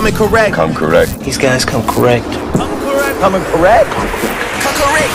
coming correct. Come correct. These guys come correct. Coming correct. Come correct.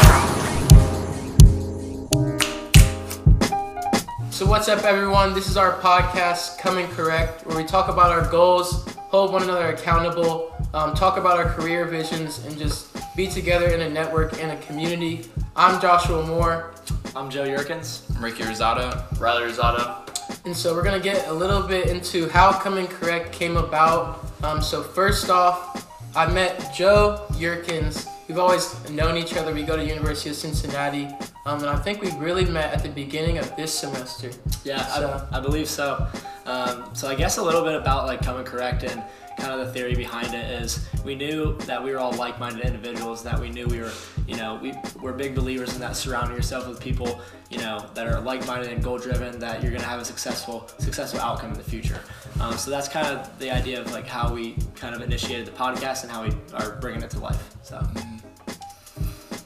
So what's up, everyone? This is our podcast, Coming Correct, where we talk about our goals, hold one another accountable, um, talk about our career visions, and just be together in a network and a community. I'm Joshua Moore, I'm Joe Yerkins. I'm Ricky Rosado. Riley Rosado. And so we're gonna get a little bit into how Coming Correct came about. Um, so first off, I met Joe Yerkins. We've always known each other. We go to University of Cincinnati, um, and I think we really met at the beginning of this semester. Yeah, So- I, I believe so. Um, so I guess a little bit about like coming correct and kind of the theory behind it is we knew that we were all like-minded individuals. That we knew we were, you know, we we're big believers in that surrounding yourself with people, you know, that are like-minded and goal-driven. That you're gonna have a successful successful outcome in the future. Um, so that's kind of the idea of like how we kind of initiated the podcast and how we are bringing it to life. So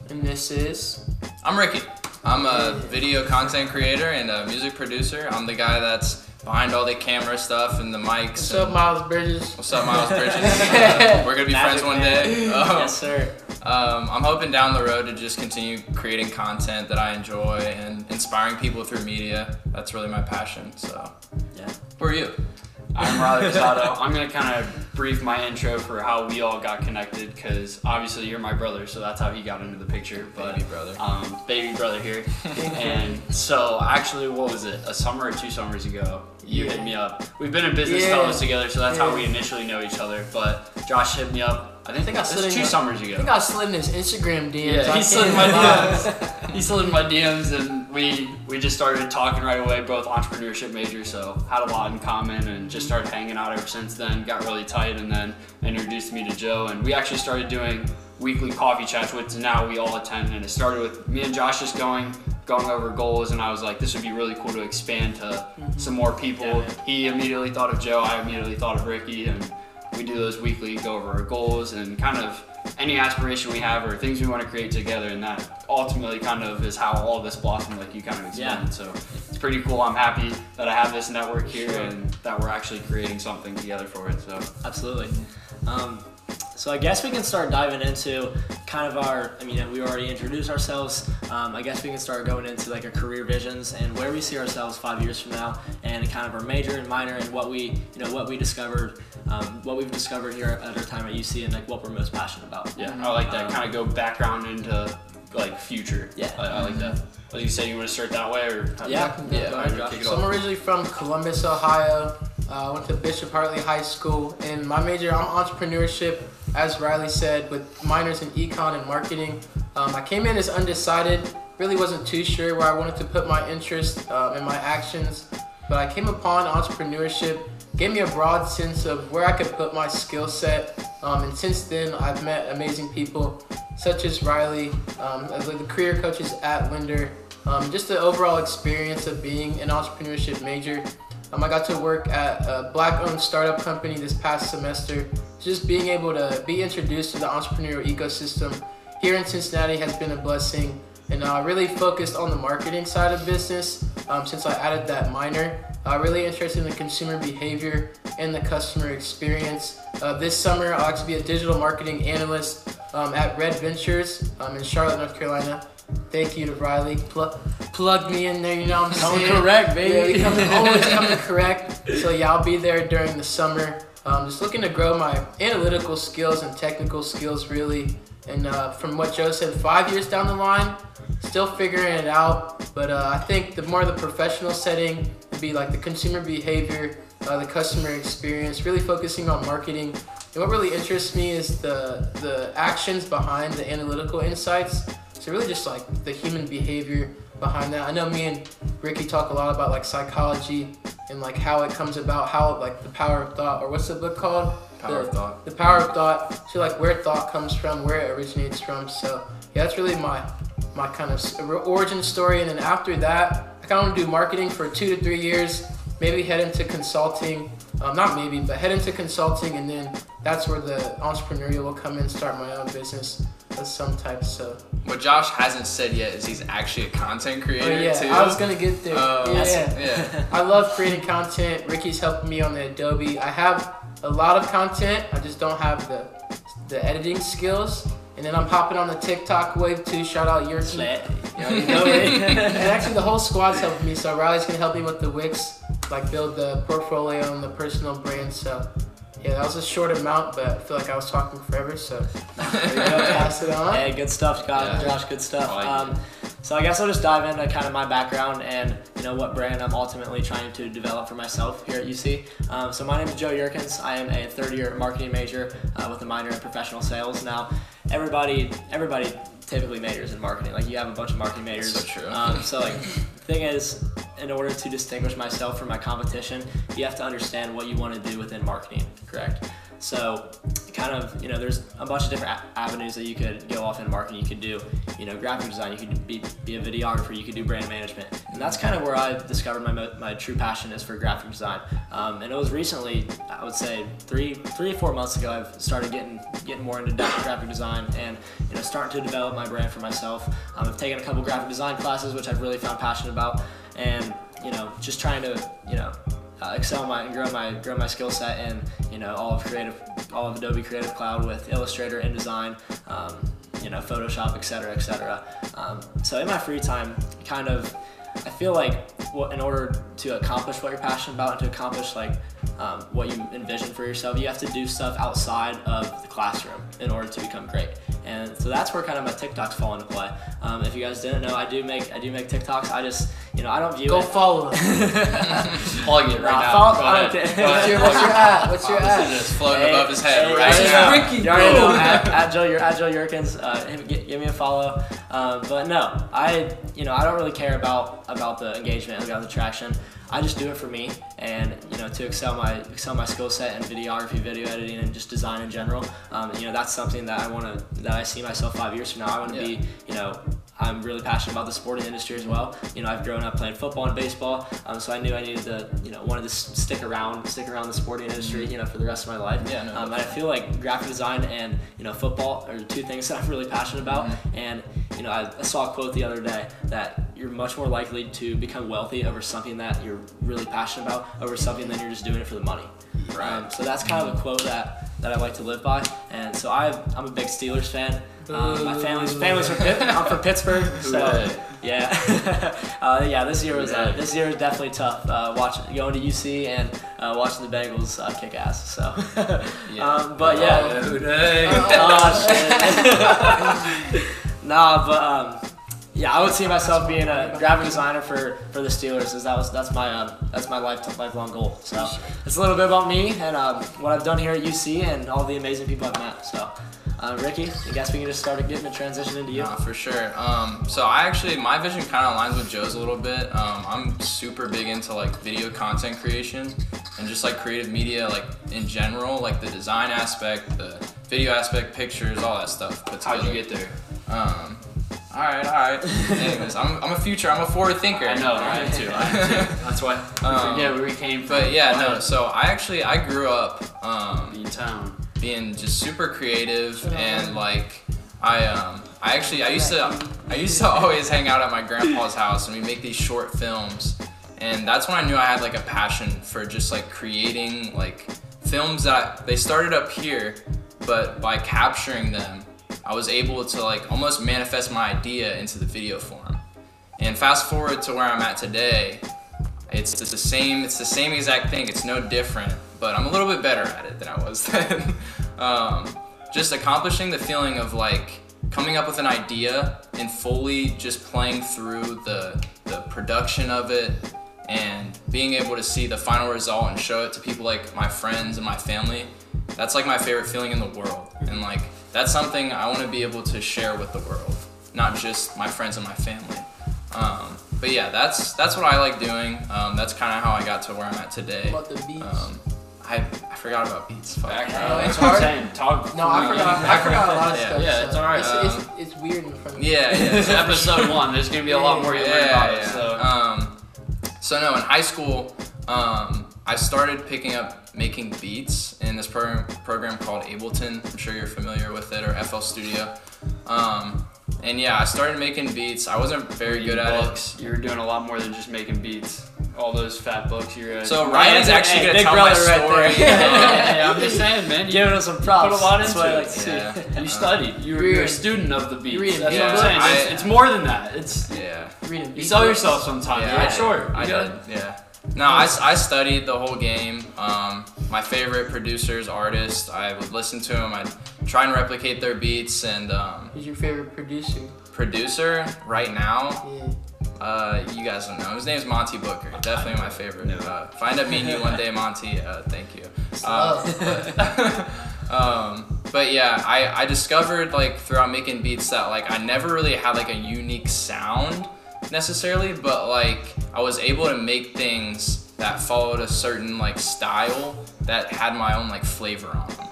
And this is I'm Ricky. I'm a video content creator and a music producer. I'm the guy that's behind all the camera stuff and the mics. what's up, Miles Bridges. What's up, Miles Bridges? Uh, we're gonna be friends one man. day. Um, yes, sir. um, I'm hoping down the road to just continue creating content that I enjoy and inspiring people through media. That's really my passion. So, Yeah. who are you? I'm Riley Rosado. I'm gonna kind of brief my intro for how we all got connected, because obviously you're my brother, so that's how he got into the picture. But Baby brother. um, baby brother here. and so actually, what was it? A summer or two summers ago, you hit me up. We've been in business Yeah. fellows together, so that's how we initially know each other. But Josh hit me up. I think, think I slid in two your- summers I think I slid in his Instagram DMs. Yeah, he slid in my DMs. he slid in my DMs, and we we just started talking right away. Both entrepreneurship majors, so had a lot in common, and just started hanging out ever since then. Got really tight, and then introduced me to Joe, and we actually started doing weekly coffee chats, which now we all attend. And it started with me and Josh just going going over goals, and I was like, this would be really cool to expand to some more people. Yeah, he immediately thought of Joe. I immediately thought of Ricky, and we do those weekly, go over our goals and kind of any aspiration we have or things we want to create together. And that ultimately kind of is how all this blossomed, like you kind of explained. Yeah. So it's pretty cool. I'm happy that I have this network here and that we're actually creating something together for it. So Absolutely. Um, so I guess we can start diving into kind of our. I mean, we already introduced ourselves. Um, I guess we can start going into like our career visions and where we see ourselves five years from now, and kind of our major and minor and what we, you know, what we discovered, um, what we've discovered here at our time at UC, and like what we're most passionate about. yeah, I like that. Um, kind of go background into like future. Yeah. I, I like that. Well, you say you want to start that way or? Yeah. Yeah. Go all ahead, right, Josh. kick it So I'm originally from Columbus, Ohio. Uh, I went to Bishop Hartley High School, and my major I'm entrepreneurship, as Riley said, with minors in econ and marketing. Um, I came in as undecided, really wasn't too sure where I wanted to put my interest uh, and my actions, but I came upon entrepreneurship, gave me a broad sense of where I could put my skill set, um, and since then I've met amazing people such as Riley, um, the career coaches at Lindner, um, just the overall experience of being an entrepreneurship major. Um, I got to work at a black-owned startup company this past semester. Just being able to be introduced to the entrepreneurial ecosystem here in Cincinnati has been a blessing, and I uh, really focused on the marketing side of business um, since I added that minor. Uh, really interested in the consumer behavior and the customer experience. Uh, this summer, I'll actually be a digital marketing analyst um, at Red Ventures um, in Charlotte, North Carolina. Thank you to Riley. Plug, plug me in there, you know what I'm Coming saying? correct, baby. Yeah, coming, always coming correct. So yeah, I'll be there during the summer. Um, just looking to grow my analytical skills and technical skills really. And uh, from what Joe said, five years down the line, still figuring it out. But uh, I think the more the professional setting would be like the consumer behavior, uh, the customer experience, really focusing on marketing. And what really interests me is the the actions behind the analytical insights. So really just like the human behavior behind that. I know me and Ricky talk a lot about like psychology and like how it comes about, how like the power of thought, or what's the book called? Power the, of Thought. The power of thought. So like where thought comes from, where it originates from. So yeah, that's really my my kind of origin story. And then after that, I kind of want to do marketing for two to three years. Maybe head into consulting. Um, not maybe, but head into consulting, and then that's where the entrepreneurial will come in. Start my own business of some type. So What Josh hasn't said yet is he's actually a content creator oh, creator yeah, too. I was gonna get there. Uh, yeah. yeah. I love creating content. Ricky's helping me on the Adobe. I have a lot of content. I just don't have the the editing skills. And then I'm hopping on the TikTok wave too. Shout out Yurki. Slit. You you know it. and actually, the whole squad's helping me. So Riley's gonna help me with the Wix, like build the portfolio and the personal brand. So yeah, that was a short amount, but I feel like I was talking forever. So there you go, pass it on. Hey, good stuff, Josh. Yeah. Josh good stuff. I um, so I guess I'll just dive into kind of my background and you know what brand I'm ultimately trying to develop for myself here at UC. Um, so my name is Joe Yerkins. I am a third-year marketing major uh, with a minor in professional sales. Now, everybody, everybody typically majors in marketing. Like you have a bunch of marketing majors. so true. Um, so like, thing is, in order to distinguish myself from my competition, you have to understand what you want to do within marketing. Correct. So, kind of, you know, there's a bunch of different avenues that you could go off in marketing. You could do, you know, graphic design. You could be, be a videographer. You could do brand management, and that's kind of where I discovered my my true passion is for graphic design. Um, and it was recently, I would say, three three or four months ago, I've started getting getting more into graphic design and you know starting to develop my brand for myself. Um, I've taken a couple graphic design classes, which I've really found passionate about, and you know, just trying to, you know, uh, excel my and grow my grow my skill set in you know all of creative all of Adobe Creative Cloud with Illustrator, InDesign, um, you know Photoshop, etc., etc. Um, so in my free time, kind of, I feel like in order to accomplish what you're passionate about and to accomplish like um, what you envision for yourself, you have to do stuff outside of the classroom in order to become great. And so that's where kind of my TikToks fall into play. Um, if you guys didn't know, I do make I do make TikToks. I just you know I don't view it. Go it. follow him. Plug it right Nah, now. follow- Go ahead. don't care. Go ahead. What's your, what's your at? What's your This at? is just floating Hey, above his head hey, right now. Ricky. You already know Boom. at, at Joe, you're at Joe Yerkins. Uh, him- give me a follow. Um, but no, I you know I don't really care about about the engagement, about the traction. I just do it for me, and you know to excel my excel my skill set in videography, video editing, and just design in general. Um, you know that's something that I want to that I see myself five years from now. I want to Yeah. be you know I'm really passionate about the sporting industry as well. You know, I've grown up playing football and baseball, um, so I knew I needed to, you know, wanted to stick around, stick around the sporting industry, you know, for the rest of my life. Yeah, no, um, and I feel like graphic design and you know football are two things that I'm really passionate about. And you know, I, I saw a quote the other day that you're much more likely to become wealthy over something that you're really passionate about over something than you're just doing it for the money. Um, so that's kind of a quote that, that I like to live by. And so I, I'm a big Steelers fan. Um, my family's family's from Pitt, I'm from Pittsburgh, so yeah, uh, yeah. This year was uh, this year was definitely tough. Uh, watching going to UC and uh, watching the Bengals uh, kick ass. So, um, but yeah, oh, shit. nah, but um, yeah, I would see myself being a graphic designer for, for the Steelers. As that was that's my um, that's my life lifelong goal. So it's a little bit about me and um, what I've done here at UC and all the amazing people I've met. So, uh, Ricky, I guess we can just start getting the transition into you. Yeah, for sure. Um, so I actually, my vision kind of aligns with Joe's a little bit. Um, I'm super big into like video content creation and just like creative media, like in general, like the design aspect, the video aspect, pictures, all that stuff. How'd you get there? Um, all right, all right. Anyways, I'm, I'm a future, I'm a forward thinker. I know, I am too. I am too. That's why we Um, forget where we came from. But yeah, no. So I actually, I grew up. Um, in town. being just super creative and like I um I actually I used to I used to always hang out at my grandpa's house and we make these short films and that's when I knew I had like a passion for just like creating like films that they started up here but by capturing them I was able to like almost manifest my idea into the video form and fast forward to where I'm at today it's just the same. It's the same exact thing. It's no different, but I'm a little bit better at it than I was then. um, just accomplishing the feeling of like coming up with an idea and fully just playing through the the production of it and being able to see the final result and show it to people like my friends and my family. That's like my favorite feeling in the world, and like that's something I want to be able to share with the world, not just my friends and my family. Um, but yeah, that's that's what I like doing. Um, that's kind of how I got to where I'm at today. About the beats. Um, I, I forgot about beats. Fuck. Back Oh, it's That's what I'm hard. saying. Talk. No, I forgot. I forgot a lot of Yeah, stuff. yeah, it's alright. It's, Um, it's, it's weird in front of me. Yeah, yeah. It's episode one. There's gonna be a lot more you learn about it. So. Um, so no, in high school, um, I started picking up making beats in this program program called Ableton. I'm sure you're familiar with it, or FL Studio. Um, and yeah, I started making beats. I wasn't very good at it. books. You were doing a lot more than just making beats. all those fat books you read. So Hey, Ryan's hey, actually gonna big tell my brother right story. there. yeah, I'm just saying, man. You, Giving us some props. put a lot That's into what it. like. Yeah. You studied. You're, You're- you're a student of the beats. That's beats. what I'm saying. Yeah, It's, it's more than that. It's yeah. You beat sell books. yourself sometimes, Yeah, right? I- Sure. I you did. Yeah. No, I studied the whole game. Um, my favorite producers, artists, I would listen to them. I'd try and replicate their beats. And um, Who's your favorite producer? producer right now, Yeah. uh, you guys don't know. His name's Monte Booker. Definitely my favorite. No. Uh, if I end up meeting you one day, Monty, uh, thank you. Oh. um, but yeah, I, I discovered like throughout making beats that like I never really had like a unique sound necessarily, but like I was able to make things that followed a certain like style that had my own like flavor on them.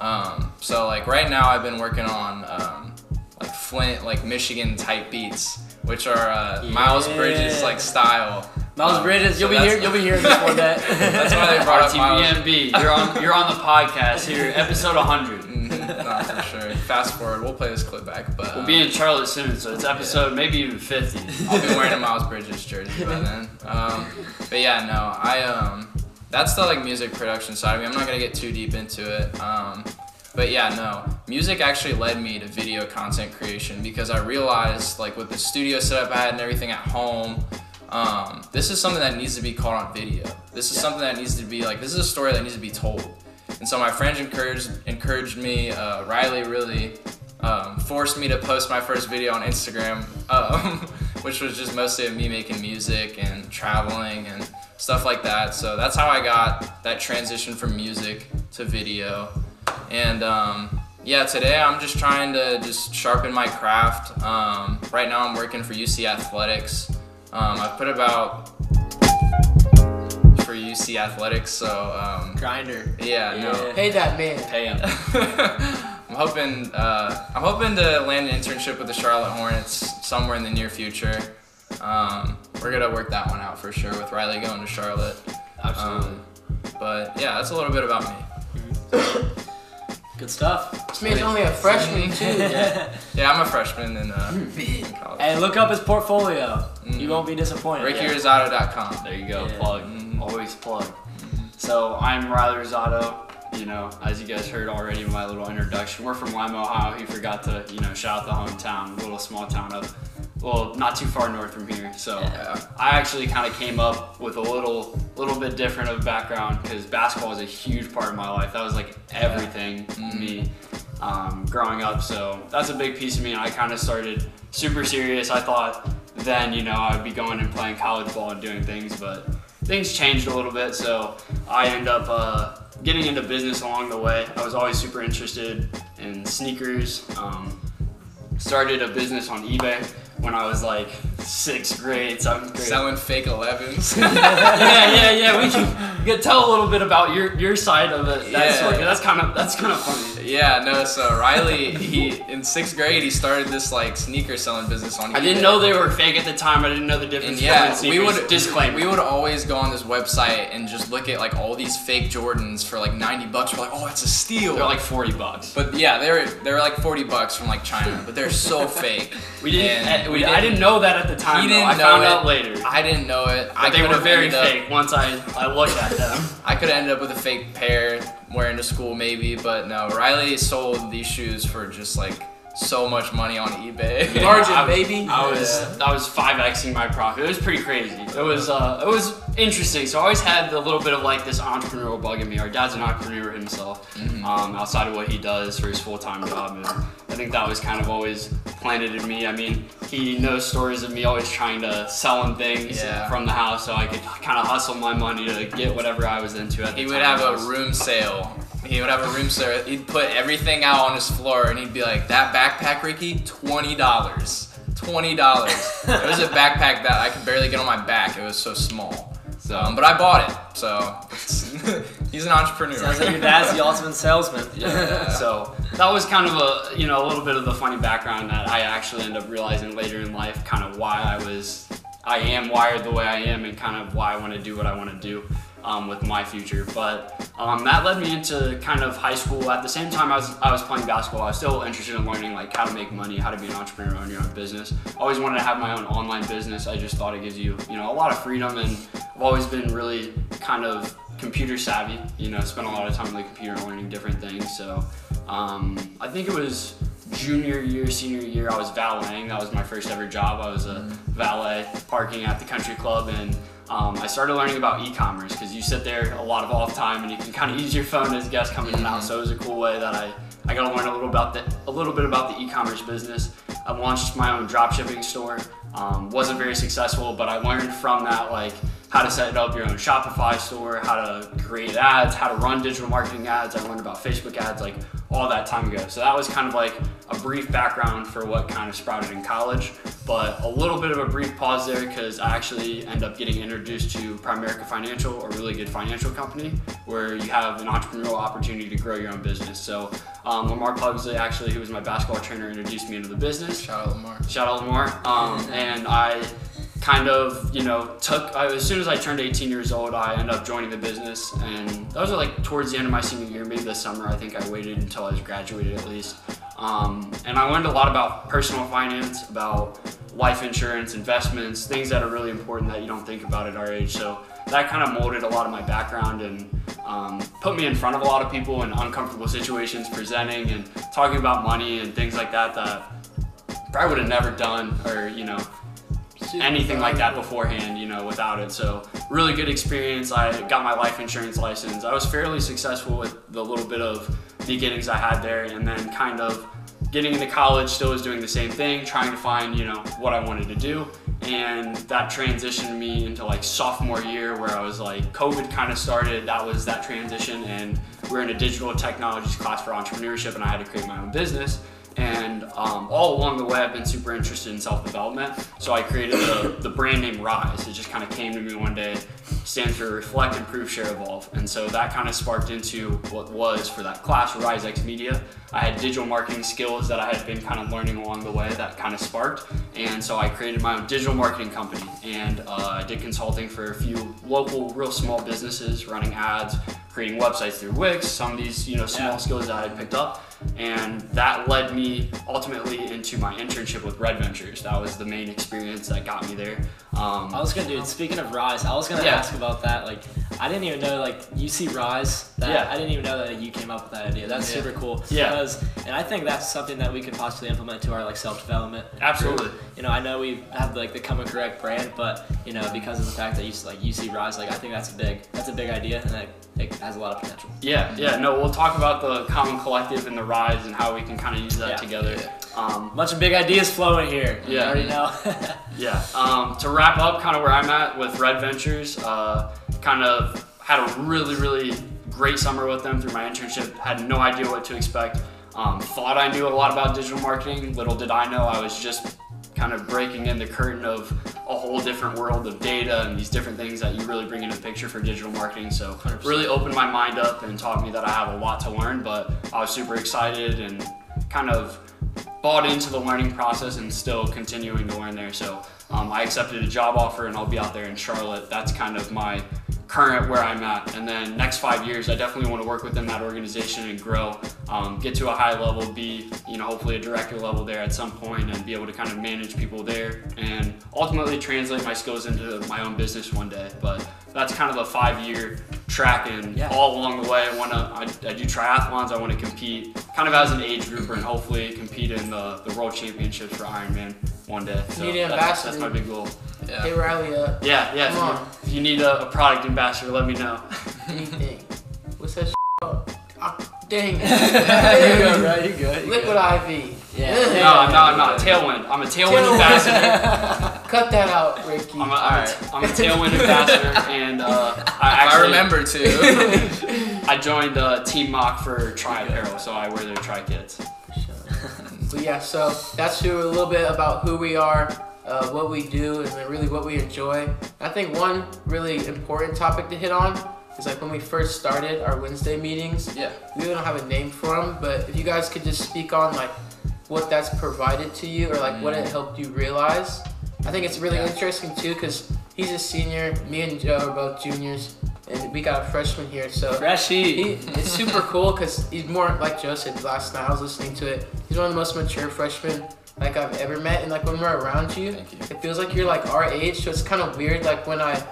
Um, so like right now I've been working on um, like Flint like Michigan type beats, which are uh, Miles Bridges like style. Miles Um, Bridges, so you'll be here. You'll be hearing this one day. That's why they brought up Miles. You're on. You're on the podcast here, episode 100. Not for sure. Fast forward, we'll play this clip back, but We'll be in Charlotte soon, so it's episode maybe even 50. I'll be wearing a Miles Bridges jersey by then. Um, but yeah, no, I um, that's the like music production side of me. I'm not gonna get too deep into it. Um, but yeah, no, music actually led me to video content creation because I realized like with the studio setup I had and everything at home. Um, this is something that needs to be caught on video. This is something that needs to be like this is a story that needs to be told. And so my friends encouraged encouraged me. Uh, Riley really um, forced me to post my first video on Instagram, um, which was just mostly of me making music and traveling and stuff like that. So that's how I got that transition from music to video. And um, yeah, today I'm just trying to just sharpen my craft. Um, right now I'm working for UC Athletics. Um, I put about for UC Athletics, so um, Grinder. yeah, no. Pay that man. Pay him. I'm hoping uh, I'm hoping to land an internship with the Charlotte Hornets somewhere in the near future. Um, we're gonna work that one out for sure with Riley going to Charlotte. Absolutely. Um, but yeah, that's a little bit about me. Good stuff. This man's only a freshman too. Yeah. Yeah, I'm a freshman in, uh, in college. Hey, look up his portfolio. Mhm. You won't be disappointed. RickyRosado.com. There you go. Yeah. Plug. Mhm. Always plug. So I'm Riley Rosado. You know, as you guys heard already in my little introduction, we're from Lima, Ohio. He forgot to, you know, shout out the hometown, little small town up, well, not too far north from here. So Yeah. I actually kind of came up with a little, little bit different of a background because basketball is a huge part of my life. That was like everything to Mhm. me um, growing up. So that's a big piece of me, and I kind of started super serious. I thought then, you know, I'd be going and playing college ball and doing things, but things changed a little bit. So I ended up uh, getting into business along the way. I was always super interested in sneakers. Um, started a business on eBay when I was like sixth grade, seventh grade. Selling fake 11s. yeah, yeah, yeah. We can, we can tell a little bit about your your side of it. That Yeah. story. That's kind of that's kind of funny. yeah, no. So Riley, he in sixth grade, he started this like sneaker selling business on. I didn't know they were fake at the time. I didn't know the And difference yeah, between we would disclaimer. We would always go on this website and just look at like all these fake Jordans for like 90 bucks. We're like, oh, it's a steal. They're like forty bucks. but yeah, they're they're like 40 bucks from like China, but they're so fake. We didn't. And eh, we we, I didn't know that at the time. He didn't I know found it. out later. I didn't know it. I they were very ended up- fake once I, I looked at them. I could have ended up with a fake pair wearing to school maybe, but no. Riley sold these shoes for just like so much money on eBay. Margin, I- baby. I was I was five xing my profit. It was pretty crazy. It was uh, it was interesting. So I always had a little bit of like this entrepreneurial bug in me. Our dad's an entrepreneur himself, Mm-hmm. um, outside of what he does for his full time job, and I think that was kind of always planted in me. I mean, he knows stories of me always trying to sell him things Yeah. from the house, so I could kind of hustle my money to get whatever I was into at the He would have a room sale. He would have a room sale. He'd put everything out on his floor, and he'd be like, "That backpack, Ricky, twenty dollars. Twenty dollars." it was a backpack that I could barely get on my back. It was so small. So, um, but I bought it. So he's an entrepreneur. Sounds like your dad's the ultimate salesman. Yeah. so that was kind of a you know a little bit of the funny background that I actually end up realizing later in life, kind of why I was I am wired the way I am, and kind of why I want to do what I want to do. Um, with my future, but um, that led me into kind of high school. At the same time, I was I was playing basketball. I was still interested in learning like how to make money, how to be an entrepreneur, own your own business. Always wanted to have my own online business. I just thought it gives you you know a lot of freedom, and I've always been really kind of computer savvy. You know, spent a lot of time on the computer learning different things. So um, I think it was junior year, senior year, I was valeting. That was my first ever job. I was a valet parking at the country club and um, I started learning about e-commerce because you sit there a lot of off time and you can kind of use your phone as guests coming in and out. So it was a cool way that I, I got to learn a little about the a little bit about the e-commerce business. I launched my own dropshipping store. Um, wasn't very successful, but I learned from that like how to set up your own Shopify store, how to create ads, how to run digital marketing ads. I learned about Facebook ads like all that time ago. So that was kind of like a brief background for what kind of sprouted in college, but a little bit of a brief pause there because I actually end up getting introduced to Primerica Financial, a really good financial company where you have an entrepreneurial opportunity to grow your own business. So um, Lamar Pugsley, actually, who was my basketball trainer, introduced me into the business. Shout out Lamar. Shout out Lamar. Um, and I kind of, you know, took, I, as soon as I turned 18 years old, I ended up joining the business. And that was like towards the end of my senior year, maybe this summer. I think I waited until I was graduated at least. Um, and I learned a lot about personal finance, about life insurance, investments, things that are really important that you don't think about at our age. So that kind of molded a lot of my background and um, put me in front of a lot of people in uncomfortable situations, presenting and talking about money and things like that that probably would have never done or, you know, anything like that beforehand, you know, without it. So really good experience. I got my life insurance license. I was fairly successful with the little bit of beginnings I had there, and then kind of getting into college, still was doing the same thing, trying to find, you know, what I wanted to do. And that transitioned me into like sophomore year where I was like, COVID kind of started. That was that transition. And we're in a digital technologies class for entrepreneurship, and I had to create my own business. And um, all along the way, I've been super interested in self development. So I created the, the brand name Rise. It just kind of came to me one day, stands for Reflect, Improve, Share, Evolve. And so that kind of sparked into what was for that class, Rise X Media. I had digital marketing skills that I had been kind of learning along the way that kind of sparked. And so I created my own digital marketing company. And uh, I did consulting for a few local, real small businesses, running ads, creating websites through Wix, some of these, you know, small Yeah. skills that I had picked up. And that led me ultimately into my internship with Red Ventures. That was the main experience that got me there. Um, I was gonna do. Speaking of Rise, I was gonna Yeah. ask about that. Like, I didn't even know like you see Rise. That Yeah. I didn't even know that you came up with that idea. That's Yeah. super cool. Yeah. Because, and I think that's something that we could possibly implement to our like self development. Absolutely. You know, I know we have like the Come and Correct brand, but you know, because of the fact that you like you see Rise, like I think that's a big that's a big idea and that it has a lot of potential. yeah, yeah, no, we'll talk about the Common Collective and the And how we can kind of use that Yeah. together. Um, Bunch of big ideas flowing here. Yeah. already know. Yeah. Um, to wrap up, kind of where I'm at with Red Ventures, uh, kind of had a really, really great summer with them through my internship. Had no idea what to expect. Um, thought I knew a lot about digital marketing. Little did I know I was just kind of breaking in the curtain of a whole different world of data and these different things that you really bring into the picture for digital marketing. So 100%. really opened my mind up and taught me that I have a lot to learn. But I was super excited and kind of bought into the learning process and still continuing to learn there. So um, I accepted a job offer and I'll be out there in Charlotte. That's kind of my current where I'm at. And then next five years, I definitely want to work within that organization and grow, um, get to a high level, be you know hopefully a director level there at some point, and be able to kind of manage people there and ultimately translate my skills into my own business one day. But that's kind of a five year track and Yeah. all along the way I want to I, I do triathlons I want to compete kind of as an age grouper and hopefully compete in the, the world championships for Ironman one day so Need an that's, that's my big goal Yeah. Hey Riley, uh, yeah yeah if Come you, on. if you need a, a product ambassador let me know anything. What's that? Shit? called? Ah, dang. you go, bro. You good. You Liquid good. IV. Yeah. no I'm not I'm not tailwind I'm a tailwind Tailwind. ambassador Cut that out, Ricky. I'm a, Alright. I'm a tailwind ambassador and uh, I actually I remember to. I joined uh, Team Mock for Tri Apparel so I wear their Tri kits But yeah, so that's who a little bit about who we are, uh, what we do, and then really what we enjoy. I think one really important topic to hit on is like when we first started our Wednesday meetings. yeah. We really don't have a name for them, but if you guys could just speak on like what that's provided to you or like what it mm. helped you realize. I think it's really Yeah. interesting too because he's a senior, me and Joe are both juniors, and we got a freshman here. So Freshie. he, it's super cool because he's more like Joe said last night. I was listening to it. He's one of the most mature freshmen like I've ever met, and like when we're around you, you. it feels like you're like our age. So it's kind of weird. Like when I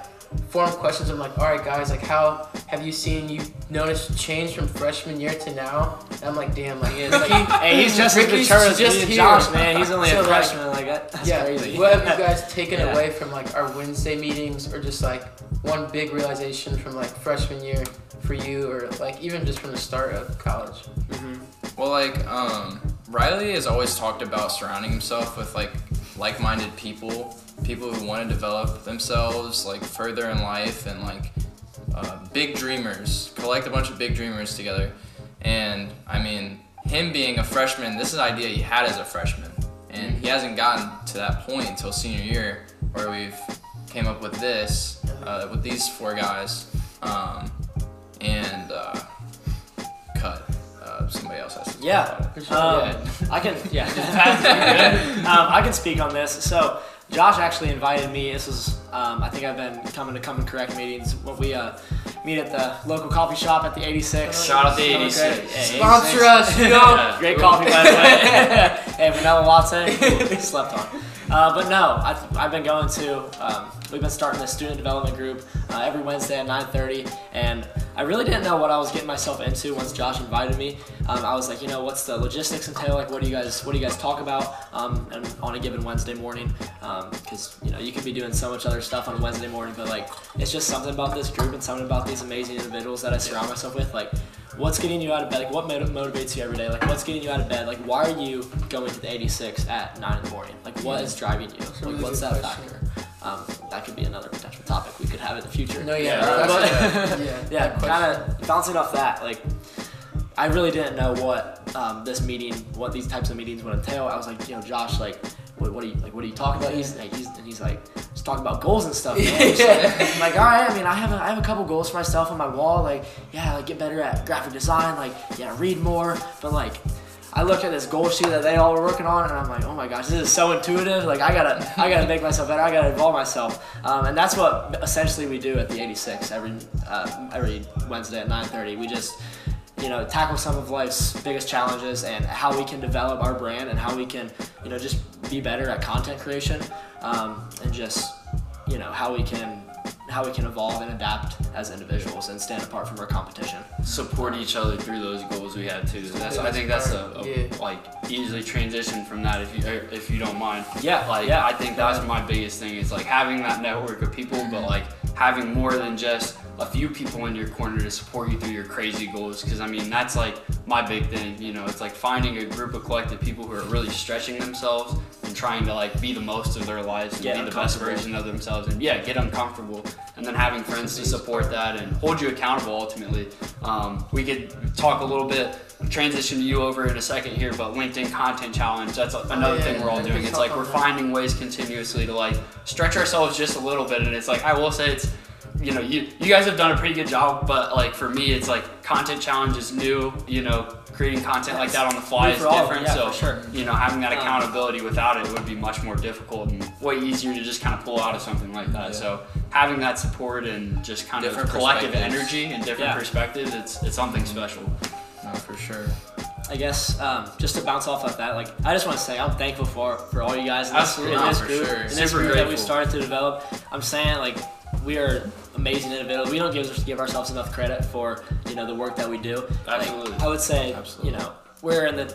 form questions. I'm like, all right, guys, like how have you seen you noticed change from freshman year to now? And I'm like, damn, like, It's Ricky, like, hey, he's just as Ricky's mature as just me and here. Josh, man. He's only So, a like, freshman. Like, that, that's yeah, crazy. what have you guys taken Yeah. away from like our Wednesday meetings, or just like one big realization from like freshman year for you, or like even just from the start of college? Well, like, um, Riley has always talked about surrounding himself with like like-minded people, people who want to develop themselves like further in life, and like uh, big dreamers. Collect a bunch of big dreamers together. And I mean, him being a freshman, this is an idea he had as a freshman, and he hasn't gotten to that point until senior year, where we've came up with this, uh, with these four guys, um, and uh, cut. Uh, somebody else has to. Yeah. about it. Um, I can, yeah. um, I can speak on this. So, Josh actually invited me. This is, um, I think I've been coming to come and correct meetings when we uh, meet at the local coffee shop at the 86. Shout out the Okay. 86. Yeah, Sponsor 86. us, yo. Yeah. Great coffee, by the way. hey, vanilla latte. Slept on. Uh, but no, I've, I've been going to. Um, we've been starting this student development group uh, every Wednesday at 9:30, and I really didn't know what I was getting myself into once Josh invited me. Um, I was like, you know, what's the logistics entail? Like, what do you guys, what do you guys talk about um, and on a given Wednesday morning? Because you know, you could be doing so much other stuff on Wednesday morning, but like, it's just something about this group and something about these amazing individuals that I surround myself with. Like, what's getting you out of bed? Like, what motiv- motivates you every day? Like, what's getting you out of bed? Like, why are you going to the 86 at 9 in the morning? Like, what is driving you? Like, what's that factor? Um, that could be another potential topic we could have in the future. No, yeah, Yeah, that's- yeah, yeah, kind of bouncing off that. Like, I really didn't know what um, this meeting, what these types of meetings would entail. I was like, you know, Josh, like, what, what are you like? What are you talking about? He's like, he's and he's like, just talking about goals and stuff. Man. Just like, I'm like, all right. I mean, I have a, I have a couple goals for myself on my wall. Like, yeah, like get better at graphic design. Like, yeah, read more. But like, I look at this goal sheet that they all were working on, and I'm like, oh my gosh, this is so intuitive. Like, I gotta, I gotta make myself better. I gotta involve myself. Um, and that's what essentially we do at the 86 every uh, every Wednesday at 9:30. We just you know, tackle some of life's biggest challenges and how we can develop our brand and how we can, you know, just be better at content creation um, and just, you know, how we can how we can evolve and adapt as individuals and stand apart from our competition. support each other through those goals we had too. That's I think that's a, a Yeah. like easily transition from that if you er, if you don't mind. Yeah, Like yeah. I think that's my biggest thing is like having that network of people, but mm-hmm. like having more than just a few people in your corner to support you through your crazy goals. Because I mean that's like my big thing. You know, it's like finding a group of collective people who are really stretching themselves and trying to like be the most of their lives and Get be the best version of themselves and yeah, get uncomfortable. And then having friends to support that and hold you accountable ultimately. Um, we could talk a little bit, transition to you over in a second here, but LinkedIn Content Challenge, that's another yeah, thing we're all I doing. It's like we're finding ways continuously to like stretch ourselves just a little bit. And it's like, I will say it's, you know, you, you guys have done a pretty good job, but like for me, it's like content challenge is new, you know, creating content like that on the fly New is for all different. yeah, so, for sure. you know, having that Um, accountability without it would be much more difficult and way easier to just kind of pull out of something like that. Yeah. So having that support and just kind Different of collective energy and different Yeah. perspectives, it's it's something special. No, for sure. I guess um, just to bounce off of that, like I just want to say I'm thankful for for all you guys in this, Absolutely. in this group, sure. in this Super group that we started to develop. I'm saying like we are amazing individuals. We don't give give ourselves enough credit for you know the work that we do. Like, Absolutely. I would say Absolutely. you know we're in the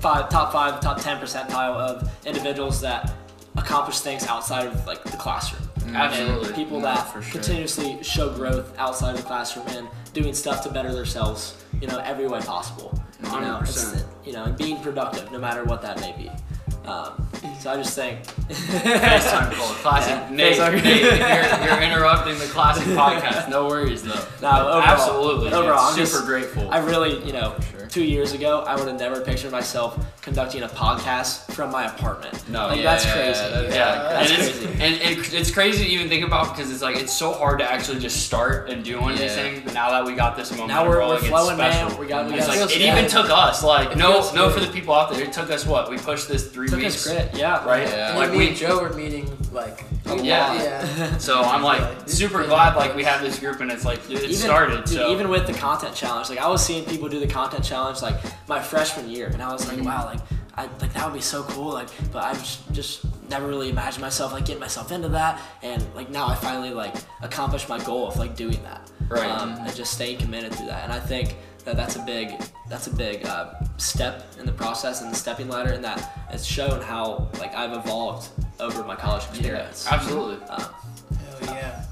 five top five top ten percentile of individuals that accomplish things outside of like the classroom. Absolutely. And people No, that sure. continuously show growth outside of the classroom and doing stuff to better themselves, you know, every way possible. You know, 100%. you know, and being productive, no matter what that may be. Um, so I just think, FaceTime call, classic. Yeah, Nate, FaceTime. Nate, you're, you're interrupting the classic podcast. No worries though. No, overall- absolutely. overall, I'm super just- grateful. I really, you know. Two years ago, I would have never pictured myself conducting a podcast from my apartment. No. like Yeah, that's yeah, crazy. yeah, that- Yeah, that's and, crazy. it's, and, and it's crazy to even think about because it's like it's so hard to actually just start and do one of these things. But now that we got this moment, Now we're, we're flowing, special. man. We got, we got. like, it even took us like It no no for the people out there. It took us what we pushed this three took weeks. us grit, yeah. Right? Yeah. Like me we and Joe were meeting like Yeah. yeah. So I'm like super glad like we have this group and it's like it even, started. dude, so even with the content challenge, like I was seeing people do the content challenge like my freshman year, and I was Mm-hmm. like, wow, like I like that would be so cool, like, but I just just never really imagined myself like getting myself into that, and like now I finally like accomplished my goal of like doing that, Right. Um, and just staying committed through that. And I think that that's a big that's a big uh, step in the process and the stepping ladder, and that it's shown how like I've evolved over my college experience. Absolutely. Um, Hell yeah.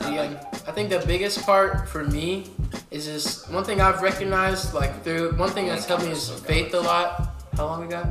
uh, Yeah, like, I think the biggest part for me is just one thing I've recognized, like through one thing that's helped me is faith a lot. How long we got?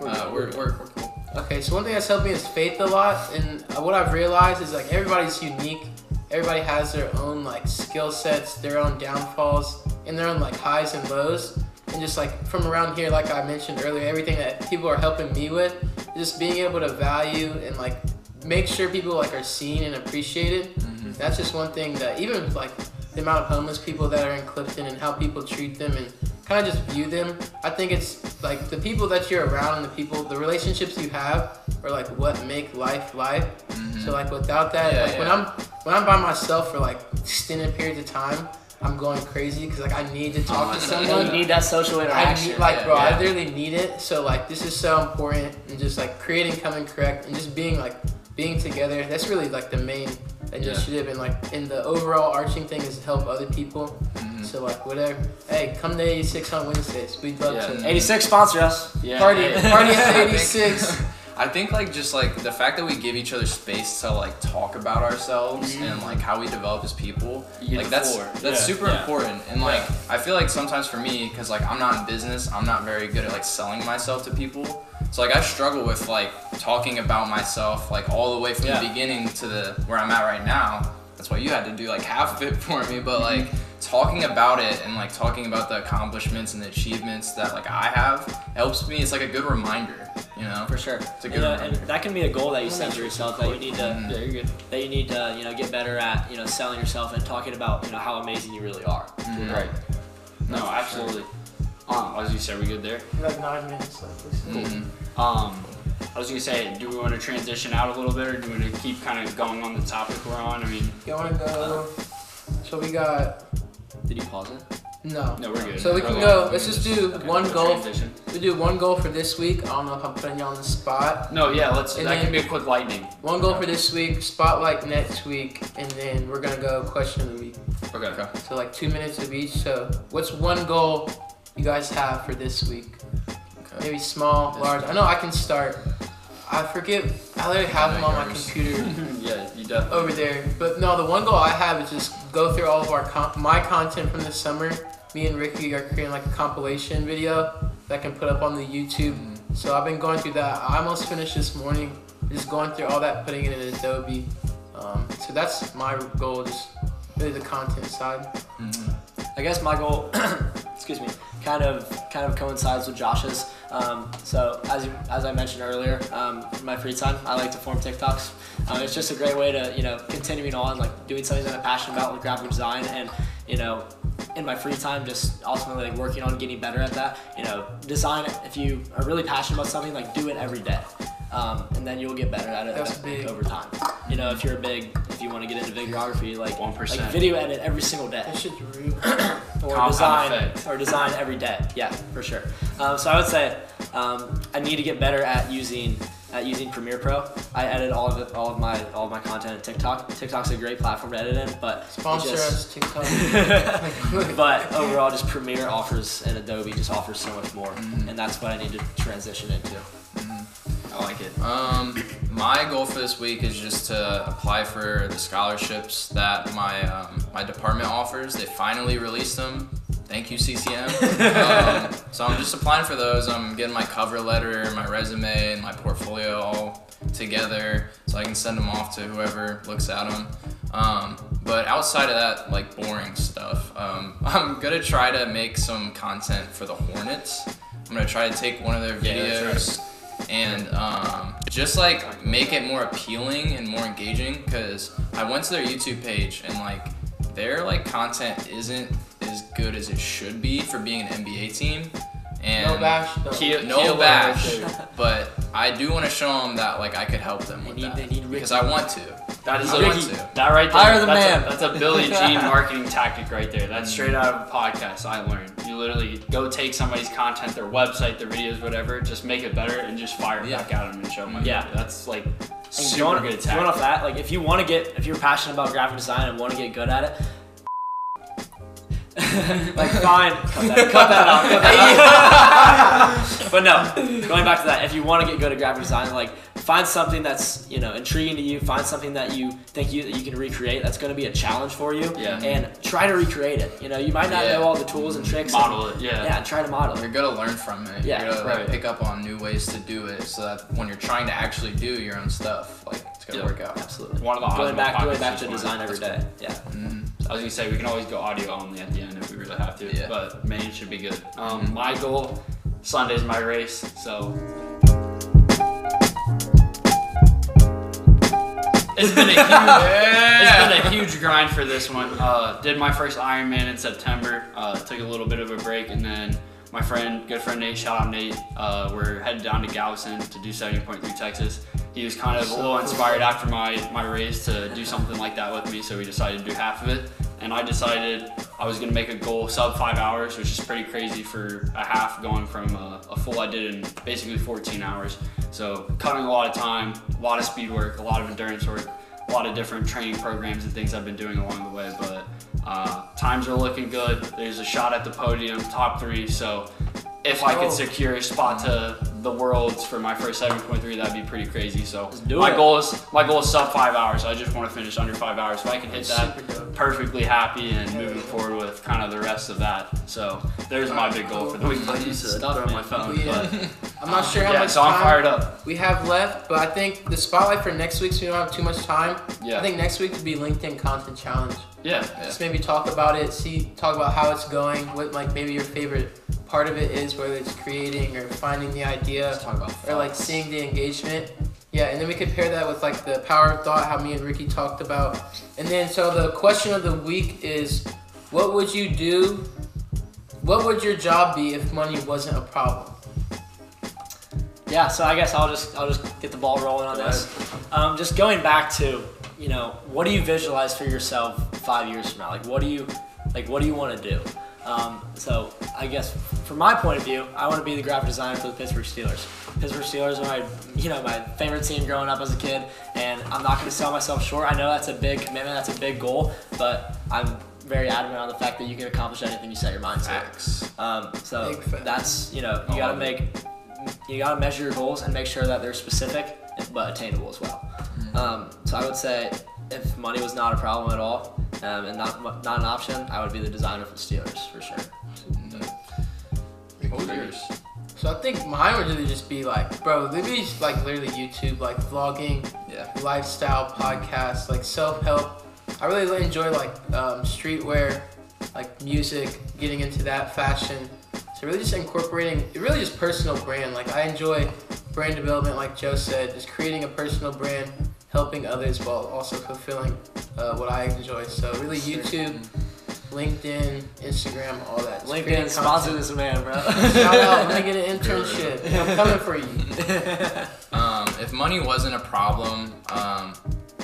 Uh, we're, we're, we're cool. Okay, so one thing that's helped me is faith a lot, and what I've realized is like everybody's unique. Everybody has their own like skill sets, their own downfalls, and their own like highs and lows. And just like from around here, like I mentioned earlier, everything that people are helping me with, just being able to value and like make sure people like are seen and appreciated. Mm-hmm. That's just one thing that even like the amount of homeless people that are in Clifton and how people treat them and kind of just view them. I think it's like the people that you're around and the people, the relationships you have are like what make life life. Mm-hmm. So like without that, Yeah, like when. I'm when I'm by myself for like extended periods of time, I'm going crazy because like I need to talk Oh, to I you, know. someone. you need that social I interaction. need, like, yeah, bro, I yeah. literally need it. So, like, this is so important, and just like creating coming correct, and just being like being together. That's really like the main initiative, and like in the overall arching thing is to help other people. Mm-hmm. So, like, whatever. Hey, come to 86 on Wednesdays. We'd love Yeah. to 86 sponsor us. Yeah. party hey. party at 86. I think like just like the fact that we give each other space to like talk about ourselves mm-hmm. and like how we develop as people, You like that's forward. that's Yeah. super Yeah. important. And like I feel like sometimes for me, because like I'm not in business, I'm not very good at like selling myself to people. So like I struggle with like talking about myself like all the way from Yeah. the beginning to the where I'm at right now. That's why you had to do like half of it for me, but like mm-hmm. Talking about it and like talking about the accomplishments and the achievements that like I have helps me. It's like a good reminder, you know. For sure. It's a You good know, and that can be a goal that you set for yourself that you need to Mhm. Yeah, good. that you need to you know get better at you know selling yourself and talking about you know how amazing you really are. Mhm. Right. No, for sure. absolutely. Um, as you said, we good there. like nine minutes left. please. Mhm. Um, I was gonna say, do we want to transition out a little bit, or do we want to keep kind of going on the topic we're on? I mean, You wanna go? So we got Did you pause it? no. no, we're good. So we can go. Let's just do okay, one we'll goal. Transition. We do one goal for this week. I don't know if I'm putting you on the spot. No, yeah, let's. And that then- can be a quick lightning. One goal for this week, spotlight next week, and then we're gonna go question of the week. Okay. Okay. So like two minutes of each. So what's one goal you guys have for this week? Okay. Maybe small, large. I know I can start. I forget. I literally have them on my computer yeah, you definitely. over there. But no, the one goal I have is just go through all of our my content from the summer. Me and Ricky are creating like a compilation video that I can put up on the YouTube. So I've been going through that. I almost finished this morning, just going through all that, putting it in Adobe. Um, so that's my goal, just really the content side. Mhm. I guess my goal, excuse me, kind of kind of coincides with Josh's. Um, so as you, as I mentioned earlier, um, in my free time, I like to form TikToks. Um, it's just a great way to you know continuing on like doing something that I'm passionate about, like graphic design, and you know in my free time just ultimately like working on getting better at that. You know, design. If you are really passionate about something, like do it every day. Um, and then you'll get better at it That's like, big. over time. You know, if you're a big, if you want to get into videography, like 1%. like video edit every single day That shit's real. Or Compound design effect. or design every day. Yeah, for sure. Um, so I would say um, I need to get better at using at using Premiere Pro. I edit all of it, all of my all of my content on TikTok. TikTok's a great platform to edit in, but Sponsor just- us, TikTok. but overall, just Premiere offers and Adobe just offers so much more, Mhm. and that's what I need to transition into. Like it. Um, my goal for this week is just to apply for the scholarships that my um, my department offers. They finally released them. Thank you, CCM. um, so I'm just applying for those. I'm getting my cover letter, my resume, and my portfolio all together so I can send them off to whoever looks at them. Um, but outside of that, like boring stuff, um, I'm gonna try to make some content for the Hornets. I'm gonna try to take one of their videos that's and um, just like make it more appealing and more engaging because I went to their YouTube page and like their like content isn't as good as it should be for being an NBA team. And no bash. no Kia bash, but I do want to show them that like I could help them with need- that because I want to. That is I a, want that right there. Hire the that's man. A, that's a Billy Gene marketing tactic right there. That's straight out of a podcast I learned. You literally go take somebody's content, their website, their videos, whatever, just make it better and just fire it Yeah. back at them and show them. Yeah. that's like And super going, good going off tactic. that, like if you want to get, if you're passionate about graphic design and want to get good at it, like fine, cut that, cut that out. Cut that out. but no, going back to that, if you want to get good at graphic design, like find something that's you know intriguing to you. Find something that you think you that you can recreate. That's going to be a challenge for you. Yeah. And try to recreate it. You know, you might not Yeah. know all the tools and tricks. Model and, it, yeah. Yeah, try to model You're gonna learn from it. Yeah, you're gonna right. pick up on new ways to do it, so that when you're trying to actually do your own stuff, like it's gonna Yeah. work out. Absolutely. One of the Going back, going back to design every day That's day. Yeah. Mhm. I was gonna say we can always go audio only at the end if we really have to, Yeah. but main should be good. Um, Mhm. My goal, Sunday's my race, so it's been a huge, it's been a huge grind for this one. Uh, did my first Ironman in September. Uh, took a little bit of a break, and then my friend, good friend Nate, shout out Nate. Uh, we're headed down to Galveston to do 70.3 Texas. He was kind of a little inspired after my my race to do something like that with me, so we decided to do half of it. And I decided I was gonna make a goal sub five hours, which is pretty crazy for a half going from a, a full I did in basically 14 hours. So cutting a lot of time, a lot of speed work, a lot of endurance work, a lot of different training programs and things I've been doing along the way. But uh, times are looking good. There's a shot at the podium, top three. So if I Oh. could secure a spot to the worlds for my first 7.3, that'd be pretty crazy. So my it. goal is my goal is sub five hours. I just want to finish under five hours. If I can hit that, perfectly happy and moving forward with kind of the rest of that. So there's my big goal for the week. I used to Stuff, throw my phone, We, uh, but I'm not sure how yeah. much So I'm fired up. we have left, but I think the spotlight for next week, so we don't have too much time. Yeah. I think next week would be LinkedIn Content Challenge. Yeah. Yeah. Just maybe talk about it, see, talk about how it's going, what like maybe your favorite part of it is, whether it's creating or finding the idea, talk about or like seeing the engagement. Yeah, and then we could pair that with like the power of thought, how me and Ricky talked about. And then so the question of the week is, what would you do? What would your job be if money wasn't a problem? Yeah, so I guess I'll just I'll just get the ball rolling on this. Um, just going back to you know what do you visualize for yourself five years from now? Like what do you like what do you want to do? Um, so I guess from my point of view, I want to be the graphic designer for the Pittsburgh Steelers. Pittsburgh Steelers are my you know my favorite team growing up as a kid, and I'm not going to sell myself short. I know that's a big commitment, that's a big goal, but I'm very adamant on the fact that you can accomplish anything you set your mind to. Facts. Um, so Big that's you know you gotta make you gotta measure your goals and make sure that they're specific but attainable as well. Um, so I would say if money was not a problem at all um, and not not an option, I would be the designer for the Steelers for sure. What was yours? So I think mine would really just be like, bro, they'd be like literally YouTube, like vlogging, Yeah. lifestyle podcasts, like self help. I really enjoy like um, streetwear, like music, getting into that fashion. So really just incorporating, really just personal brand. Like I enjoy brand development, like Joe said, just creating a personal brand, helping others while also fulfilling uh, what I enjoy. So really YouTube, LinkedIn, Instagram, all that. LinkedIn sponsor this man, bro. Shout out, let me get an internship. I'm coming for you. Um, if money wasn't a problem, um,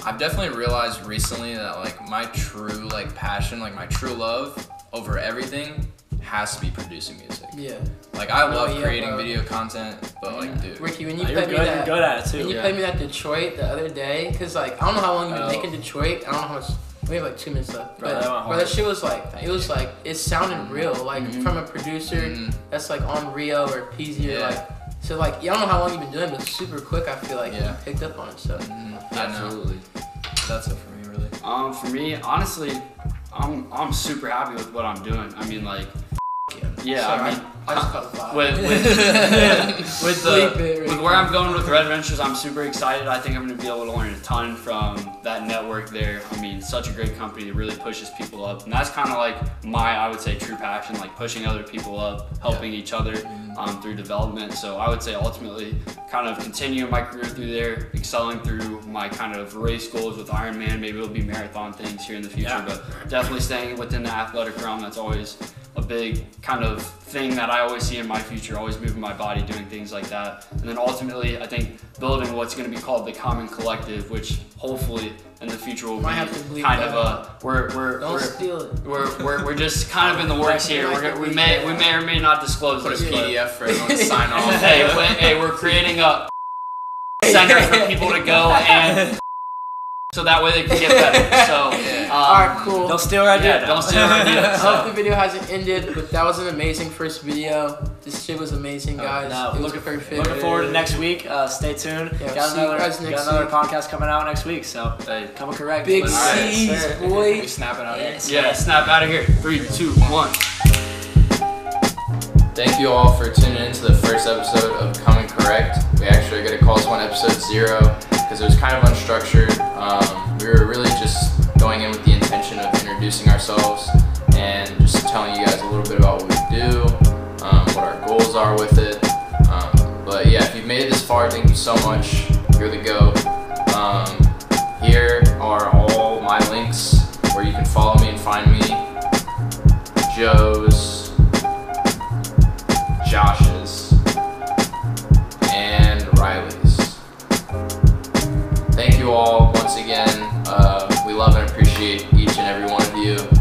I've definitely realized recently that like my true like passion, like my true love over everything, has to be producing music. Yeah. Like I No, love yeah, creating bro. video content, but like, dude, Ricky, when you you're played good. me that, good at it when you Yeah. played me that Detroit the other day, cause like I don't know how long you've been Oh. making Detroit. I don't know how much. We have like two minutes left, Bro, but that bro, that hard. shit was like Thank it was you. like it sounded real, like Mhm. from a producer Mhm. that's like on Rio or PZ or like. So like, yeah, I don't know how long you've been doing, but super quick. I feel like Yeah. you picked up on it. So Mhm. Absolutely. that's it for me, really. Um, for me, honestly, I'm I'm super happy with what I'm doing. I mean, like, yeah, Sorry, I mean, I just caught a vibe. with with, with Bleep the with where I'm going with Red Ventures, I'm super excited. I think I'm going to be able to learn a ton from that network there. I mean, such a great company that really pushes people up, and that's kind of like my, I would say, true passion, like pushing other people up, helping each other um, through development. So I would say ultimately, kind of continuing my career through there, excelling through my kind of race goals with Ironman. Maybe it'll be marathon things here in the future, Yeah. but definitely staying within the athletic realm. That's always a big kind of thing that I always see in my future, always moving my body, doing things like that. And then ultimately, I think building what's going to be called the Common Collective, which hopefully in the future will Might be have to kind that of a we're we're Don't we're, steal it. we're, we're, we're just kind of in the works here. We're, we may we may or may not disclose Put a this. but- PDF for everyone to sign off. hey, we- hey, we're creating a center for people to go and so that way they can get better. So, um, Alright, cool. Don't steal our idea. yeah, don't steal our I ideas. hope the video hasn't ended, but that was an amazing first video. This shit was amazing, guys. no, it was looking- perfect. Looking forward to next week. Uh, stay tuned. Yeah, got see you another, guys next got another week. podcast coming out next week. So Hey, come correct. Big Let's- C's, Yes, sir. boy. We snapping out here. Yeah, snap out of here. Three, two, one. Thank you all for tuning in to the first episode of Comin' Correct. We actually going to call this one episode zero because it was kind of unstructured. Um, we were really just going in with the intention of introducing ourselves and just telling you guys a little bit about what we do, um, what our goals are with it. Um, but yeah, if you've made it this far, thank you so much. You're the go. Um, here are all my links where you can follow me and find me. Joe's, Riley's. Thank you all once again. Uh, we love and appreciate each and every one of you.